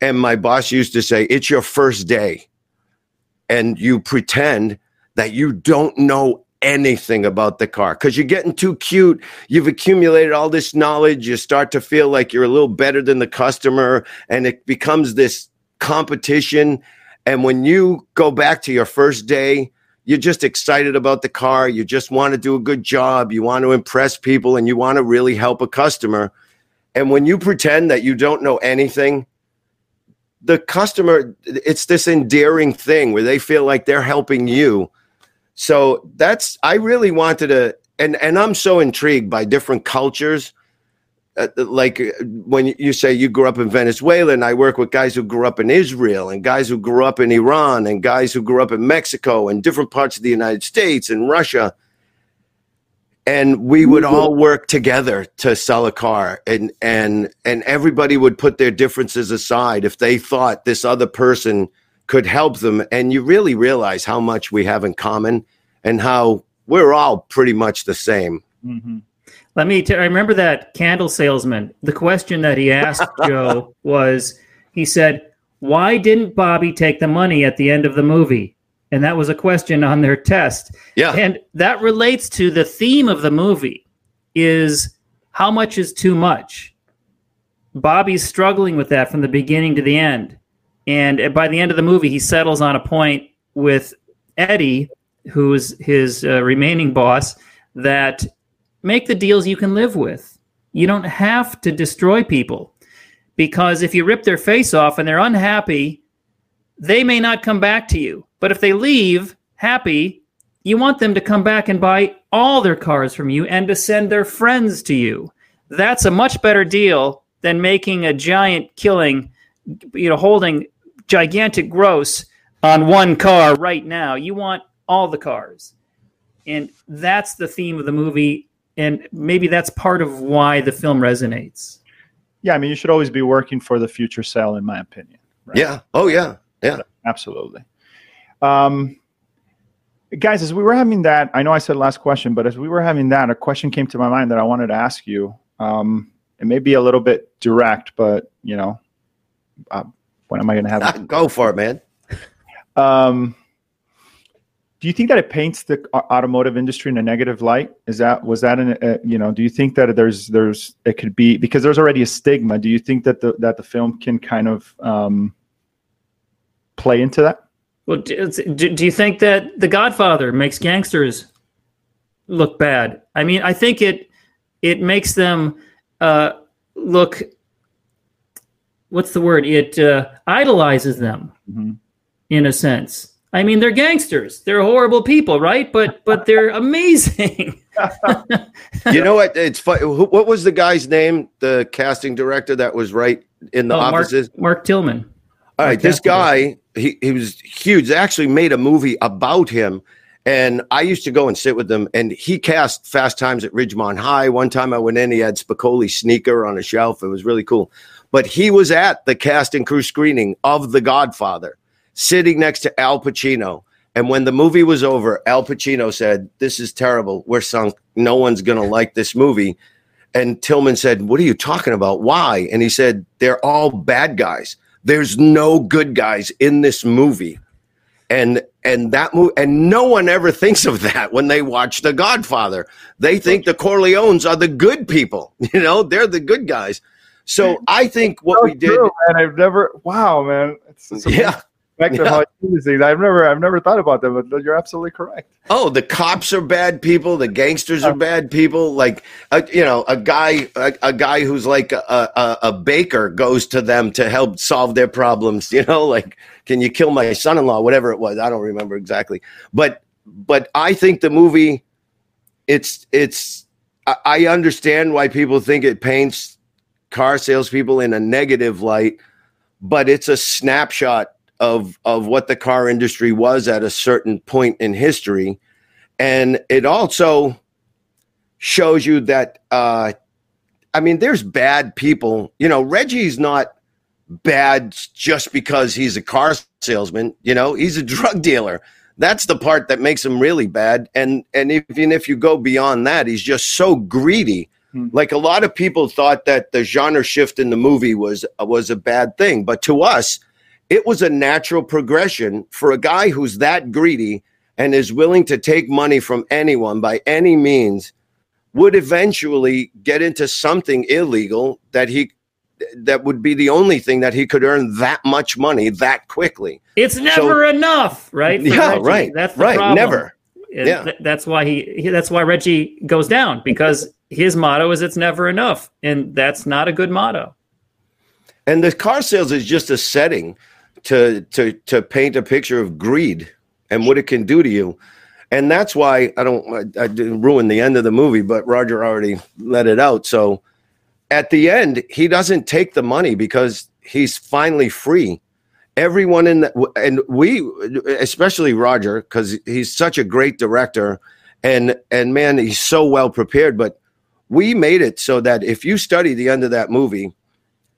And my boss used to say, "It's your first day," and you pretend that you don't know anything about the car because you're getting too cute. You've accumulated all this knowledge. You start to feel like you're a little better than the customer, and it becomes this competition. And when you go back to your first day, you're just excited about the car. You just want to do a good job. You want to impress people and you want to really help a customer. And when you pretend that you don't know anything, the customer, it's this endearing thing where they feel like they're helping you. So that's, I really wanted to, and, and I'm so intrigued by different cultures. Uh, like uh, when you say you grew up in Venezuela, and I work with guys who grew up in Israel, and guys who grew up in Iran, and guys who grew up in Mexico, and different parts of the United States and Russia and we would all work together to sell a car and and and everybody would put their differences aside if they thought this other person could help them and you really realize how much we have in common and how we're all pretty much the same mm-hmm. let me t- I remember that candle salesman the question that he asked joe was he said why didn't bobby take the money at the end of the movie and that was a question on their test. Yeah. And that relates to the theme of the movie is how much is too much? Bobby's struggling with that from the beginning to the end. And by the end of the movie, he settles on a point with Eddie, who's his uh, remaining boss, that make the deals you can live with. You don't have to destroy people because if you rip their face off and they're unhappy, they may not come back to you. But if they leave happy, you want them to come back and buy all their cars from you and to send their friends to you. That's a much better deal than making a giant killing, you know, holding gigantic gross on one car right now. You want all the cars. And that's the theme of the movie. And maybe that's part of why the film resonates. Yeah, I mean, you should always be working for the future sale, in my opinion. Right? Yeah. Oh, yeah. Yeah. Absolutely. Um, guys, as we were having that, I know I said last question, but as we were having that, a question came to my mind that I wanted to ask you. Um, it may be a little bit direct, but you know, uh, when am I going to have? Go for it, man. Um, do you think that it paints the automotive industry in a negative light? Is that was that an uh, you know? Do you think that there's there's it could be because there's already a stigma? Do you think that the that the film can kind of um, play into that? Well, do, do you think that The Godfather makes gangsters look bad? I mean, I think it it makes them uh, look. What's the word? It uh, idolizes them, mm-hmm. in a sense. I mean, they're gangsters. They're horrible people, right? But but they're amazing. you know what? It's funny. What was the guy's name? The casting director that was right in the oh, offices. Mark, Mark Tillman. All right, this guy, he, he was huge. They actually made a movie about him. And I used to go and sit with him, and he cast Fast Times at Ridgemont High. One time I went in, he had Spicoli sneaker on a shelf. It was really cool. But he was at the cast and crew screening of The Godfather, sitting next to Al Pacino. And when the movie was over, Al Pacino said, This is terrible. We're sunk. No one's going to like this movie. And Tillman said, What are you talking about? Why? And he said, They're all bad guys. There's no good guys in this movie. And and that movie and no one ever thinks of that when they watch The Godfather. They think the Corleones are the good people. You know, they're the good guys. So I think what we did and I've never wow, man. It's, it's yeah yeah. how I see these things. I've never, I've never thought about that, but you're absolutely correct. Oh, the cops are bad people. The gangsters are bad people. Like, a, you know, a guy, a, a guy who's like a, a, a, baker goes to them to help solve their problems. You know, like, can you kill my son-in-law? Whatever it was, I don't remember exactly. But, but I think the movie, it's, it's. I, I understand why people think it paints car salespeople in a negative light, but it's a snapshot of of what the car industry was at a certain point in history, and it also shows you that. Uh, I mean, there's bad people. You know, Reggie's not bad just because he's a car salesman. You know, he's a drug dealer. That's the part that makes him really bad. And and even if you go beyond that, he's just so greedy. Hmm. Like a lot of people thought that the genre shift in the movie was was a bad thing, but to us, it was a natural progression for a guy who's that greedy and is willing to take money from anyone by any means would eventually get into something illegal that he that would be the only thing that he could earn that much money that quickly. It's never so, enough, right? yeah, Reggie. right. That's right. Problem. Never. Yeah. th- that's why he, he that's why Reggie goes down because his motto is it's never enough and that's not a good motto. And the car sales is just a setting to to to paint a picture of greed and what it can do to you. And that's why I don't I, I didn't ruin the end of the movie, but Roger already let it out. So at the end, he doesn't take the money because he's finally free. Everyone in the and we especially Roger because he's such a great director and and man he's so well prepared but we made it so that if you study the end of that movie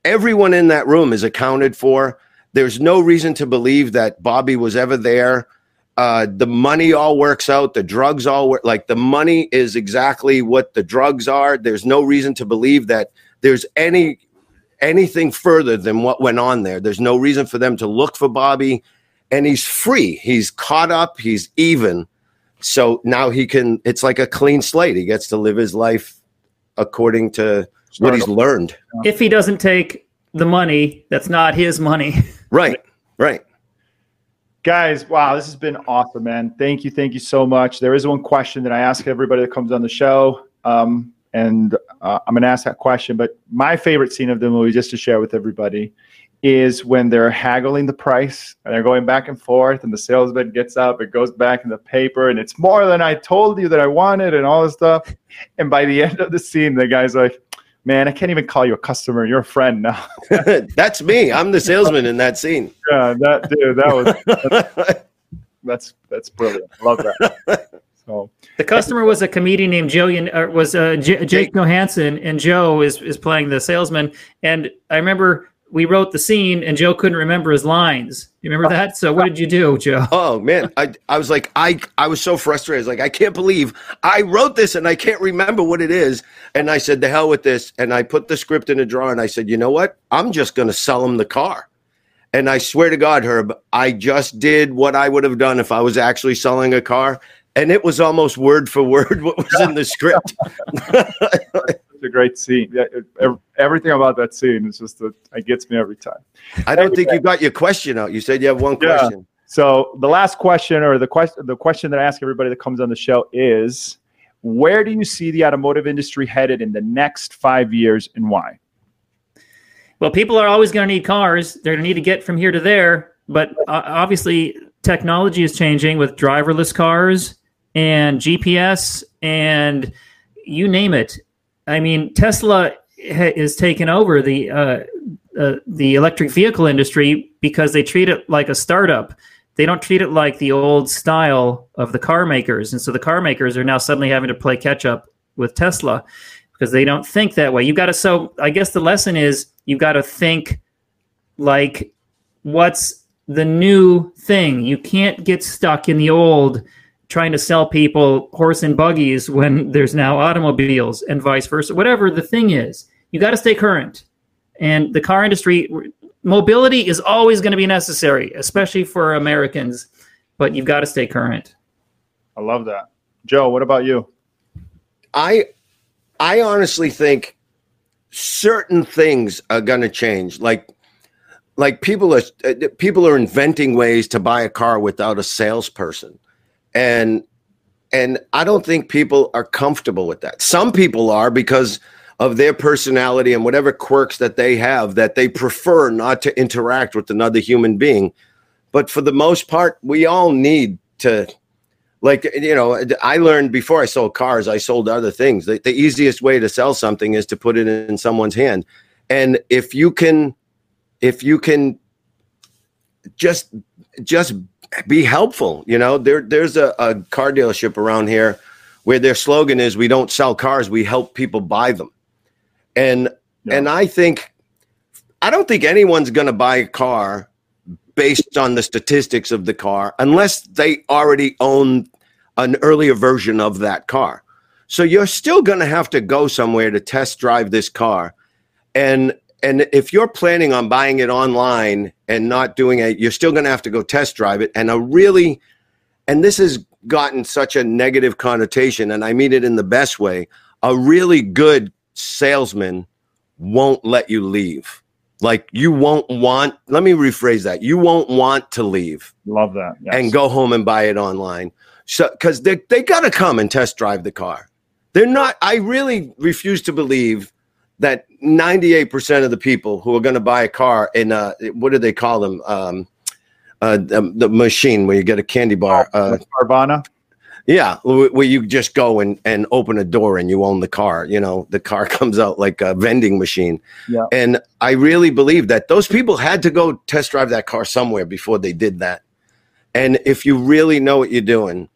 everyone in that room is accounted for. There's no reason to believe that Bobby was ever there. Uh, the money all works out. The drugs all work. Like the money is exactly what the drugs are. There's no reason to believe that there's any anything further than what went on there. There's no reason for them to look for Bobby, and he's free. He's caught up. He's even. So now he can. It's like a clean slate. He gets to live his life according to what he's learned. If he doesn't take the money, that's not his money. Right. Right. Guys, wow, this has been awesome, man. Thank you, thank you so much. There is one question that I ask everybody that comes on the show, um, and uh, I'm going to ask that question. But my favorite scene of the movie, just to share with everybody, is when they're haggling the price and they're going back and forth, and the salesman gets up, it goes back in the paper, and it's more than I told you that I wanted, and all this stuff. And by the end of the scene, the guy's like, "Man, I can't even call you a customer. You're a friend now." That's me. I'm the salesman in that scene. yeah, that dude, that was that's that's brilliant. I love that. So The customer was a comedian named or was uh, J- Jake Johansson, and Joe is is playing the salesman. And I remember we wrote the scene, and Joe couldn't remember his lines. You remember that? So what did you do, Joe? Oh man, I I was like I I was so frustrated. I was like I can't believe I wrote this and I can't remember what it is. And I said the hell with this. And I put the script in a drawer and I said, you know what? I'm just going to sell him the car. And I swear to God, Herb, I just did what I would have done if I was actually selling a car. And it was almost word for word what was in the script. it's a great scene. Yeah, it- everything about that scene is just that it gets me every time. I don't think you got your question out. You said you have one question. Yeah. question. So the last question, or the question, the question that I ask everybody that comes on the show is, where do you see the automotive industry headed in the next five years, and why? Well, people are always going to need cars. They're going to need to get from here to there. But uh, obviously, technology is changing with driverless cars and GPS and you name it. I mean, Tesla ha- is taking over the uh, uh, the electric vehicle industry because they treat it like a startup. They don't treat it like the old style of the car makers, and so the car makers are now suddenly having to play catch up with Tesla because they don't think that way. You've got to so I guess the lesson is you've got to think like what's the new thing. You can't get stuck in the old trying to sell people horse and buggies when there's now automobiles and vice versa. Whatever the thing is, you got to stay current. And the car industry mobility is always going to be necessary, especially for Americans, but you've got to stay current. I love that. Joe, what about you? I I honestly think certain things are going to change. Like like people are uh, people are inventing ways to buy a car without a salesperson, and and I don't think people are comfortable with that. Some people are because of their personality and whatever quirks that they have that they prefer not to interact with another human being. But for the most part, we all need to like you know i learned before i sold cars i sold other things the, the easiest way to sell something is to put it in someone's hand and if you can if you can just just be helpful you know there there's a, a car dealership around here where their slogan is we don't sell cars we help people buy them and Yeah. and i think i don't think anyone's going to buy a car based on the statistics of the car unless they already own an earlier version of that car. So you're still going to have to go somewhere to test drive this car. And and if you're planning on buying it online and not doing it, you're still going to have to go test drive it. And a really and this has gotten such a negative connotation and I mean it in the best way. A really good salesman won't let you leave. Like you won't want, let me rephrase that. You won't want to leave Love that. Yes. and go home and buy it online. So, because they they gotta come and test drive the car. They're not. I really refuse to believe that 98% of the people who are going to buy a car in uh, what do they call them? Um, uh, the, the machine where you get a candy bar. Uh, Carvana. yeah, where you just go and, and open a door and you own the car. You know, the car comes out like a vending machine. Yeah. And I really believe that those people had to go test drive that car somewhere before they did that. And if you really know what you're doing,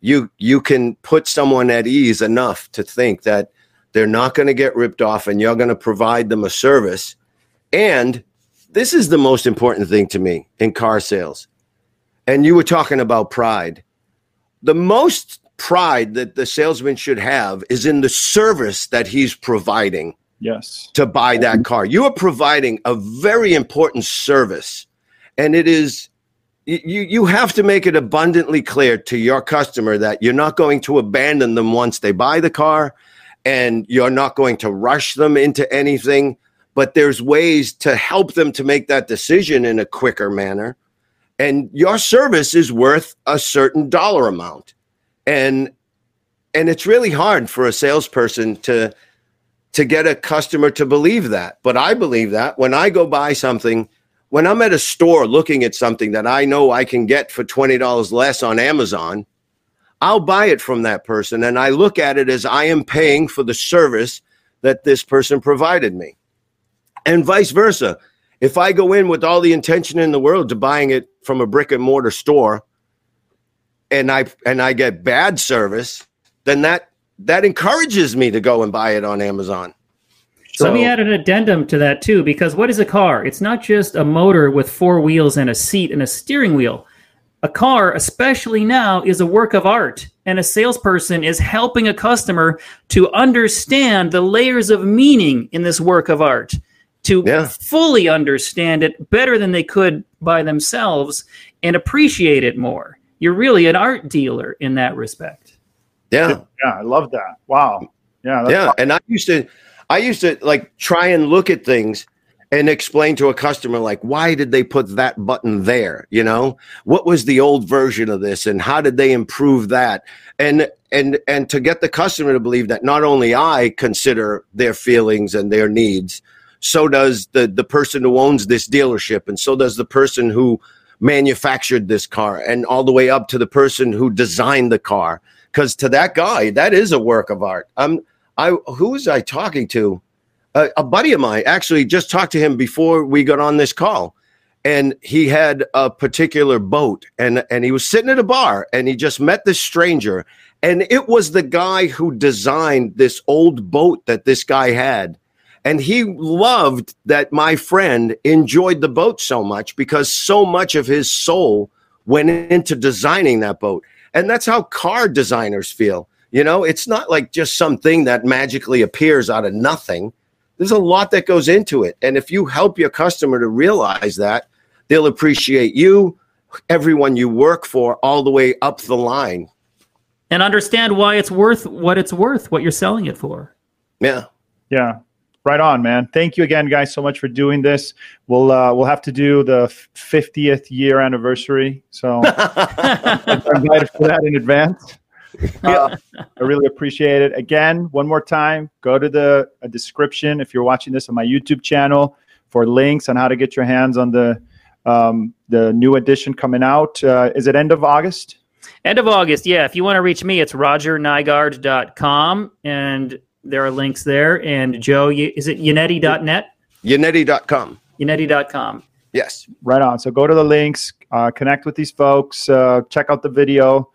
you you can put someone at ease enough to think that they're not going to get ripped off and you're going to provide them a service. And this is the most important thing to me in car sales. And you were talking about pride. The most pride that the salesman should have is in the service that he's providing Yes. to buy that car. You are providing a very important service, and it is you. You have to make it abundantly clear to your customer that you're not going to abandon them once they buy the car, and you're not going to rush them into anything. But there's ways to help them to make that decision in a quicker manner, and your service is worth a certain dollar amount, and and it's really hard for a salesperson to to get a customer to believe that. But I believe that when I go buy something, when I'm at a store looking at something that I know I can get for $20 less on Amazon, I'll buy it from that person. And I look at it as I am paying for the service that this person provided me. And vice versa. If I go in with all the intention in the world to buying it from a brick and mortar store and I and I get bad service, then that that encourages me to go and buy it on Amazon. So let me add an addendum to that too, because what is a car? It's not just a motor with four wheels and a seat and a steering wheel. A car, especially now, is a work of art, and a salesperson is helping a customer to understand the layers of meaning in this work of art, to Yeah. fully understand it better than they could by themselves and appreciate it more. You're really an art dealer in that respect. Yeah. Yeah, I love that. Wow. Yeah. That's yeah and i used to i used to like try and look at things and explain to a customer like why did they put that button there you know? What was the old version of this and how did they improve that? And and and to get the customer to believe that not only i consider their feelings and their needs so does the the person who owns this dealership and so does the person who manufactured this car and all the way up to the person who designed the car. Because to that guy that is a work of art. I'm I who was I talking to? Uh, a buddy of mine actually just talked to him before we got on this call, and he had a particular boat, and and he was sitting at a bar, and he just met this stranger, and it was the guy who designed this old boat that this guy had, and he loved that my friend enjoyed the boat so much because so much of his soul went into designing that boat, and that's how car designers feel. You know, it's not like just something that magically appears out of nothing. There's a lot that goes into it. And if you help your customer to realize that, they'll appreciate you, everyone you work for, all the way up the line. And understand why it's worth what it's worth, what you're selling it for. Yeah. Yeah. Right on, man. Thank you again, guys, so much for doing this. We'll uh, we'll have to do the fiftieth year anniversary, so I'm excited for that in advance. Uh, I really appreciate it. Again, one more time, go to the uh, description if you're watching this on my YouTube channel for links on how to get your hands on the um, the new edition coming out. Uh, is it end of August? End of August, yeah. If you want to reach me, it's rogernygaard.com and there are links there. And Joe, is it Yannetty.net? Yannetty.com. Yannetty.com. Yes. Right on. So go to the links, uh, connect with these folks, uh, check out the video.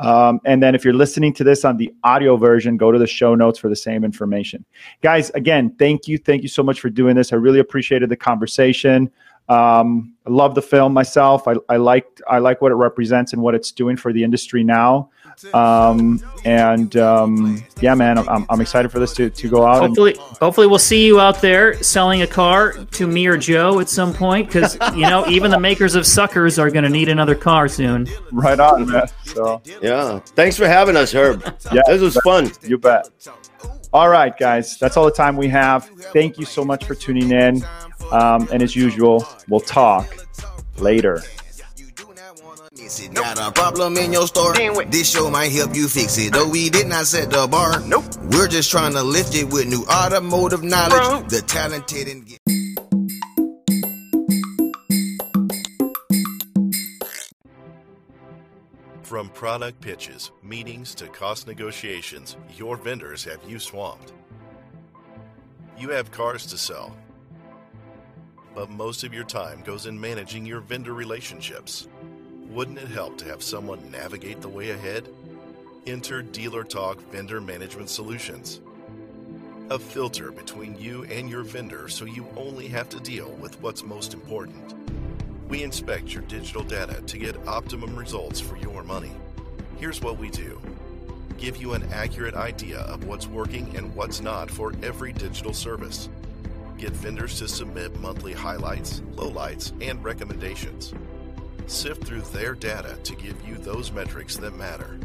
Um, and then if you're listening to this on the audio version, go to the show notes for the same information. Guys, again, thank you. Thank you so much for doing this. I really appreciated the conversation. Um, I love the film myself. I, I liked I like what it represents and what it's doing for the industry now. Um, and um, yeah, man, I'm, I'm excited for this to, to go out. And, Hopefully, hopefully we'll see you out there selling a car to me or Joe at some point because you know even the makers of suckers are going to need another car soon. right on, man. So Yeah. Thanks for having us, Herb. Yeah. This was fun. You bet. All right, guys, that's all the time we have. Thank you so much for tuning in. Um, and as usual, we'll talk later. You do not wanna miss it. Got a problem in your store? This show might help you fix it. Though we did not set the bar. Nope. We're just trying to lift it with new automotive knowledge. The talented and From product pitches, meetings to cost negotiations, your vendors have you swamped. You have cars to sell, but most of your time goes in managing your vendor relationships. Wouldn't it help to have someone navigate the way ahead? Enter Dealer Talk Vendor Management Solutions. A filter between you and your vendor so you only have to deal with what's most important. We inspect your digital data to get optimum results for your money. Here's what we do give you an accurate idea of what's working and what's not for every digital service. Get vendors to submit monthly highlights, lowlights, and recommendations. Sift through their data to give you those metrics that matter.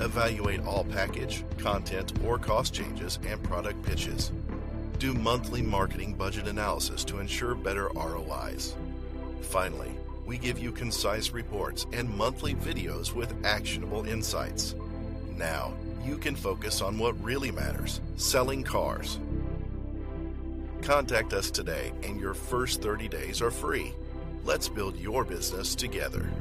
Evaluate all package, content, or cost changes and product pitches. Do monthly marketing budget analysis to ensure better ROIs. Finally, we give you concise reports and monthly videos with actionable insights. Now, you can focus on what really matters selling cars. Contact us today, and your first 30 days are free. Let's build your business together.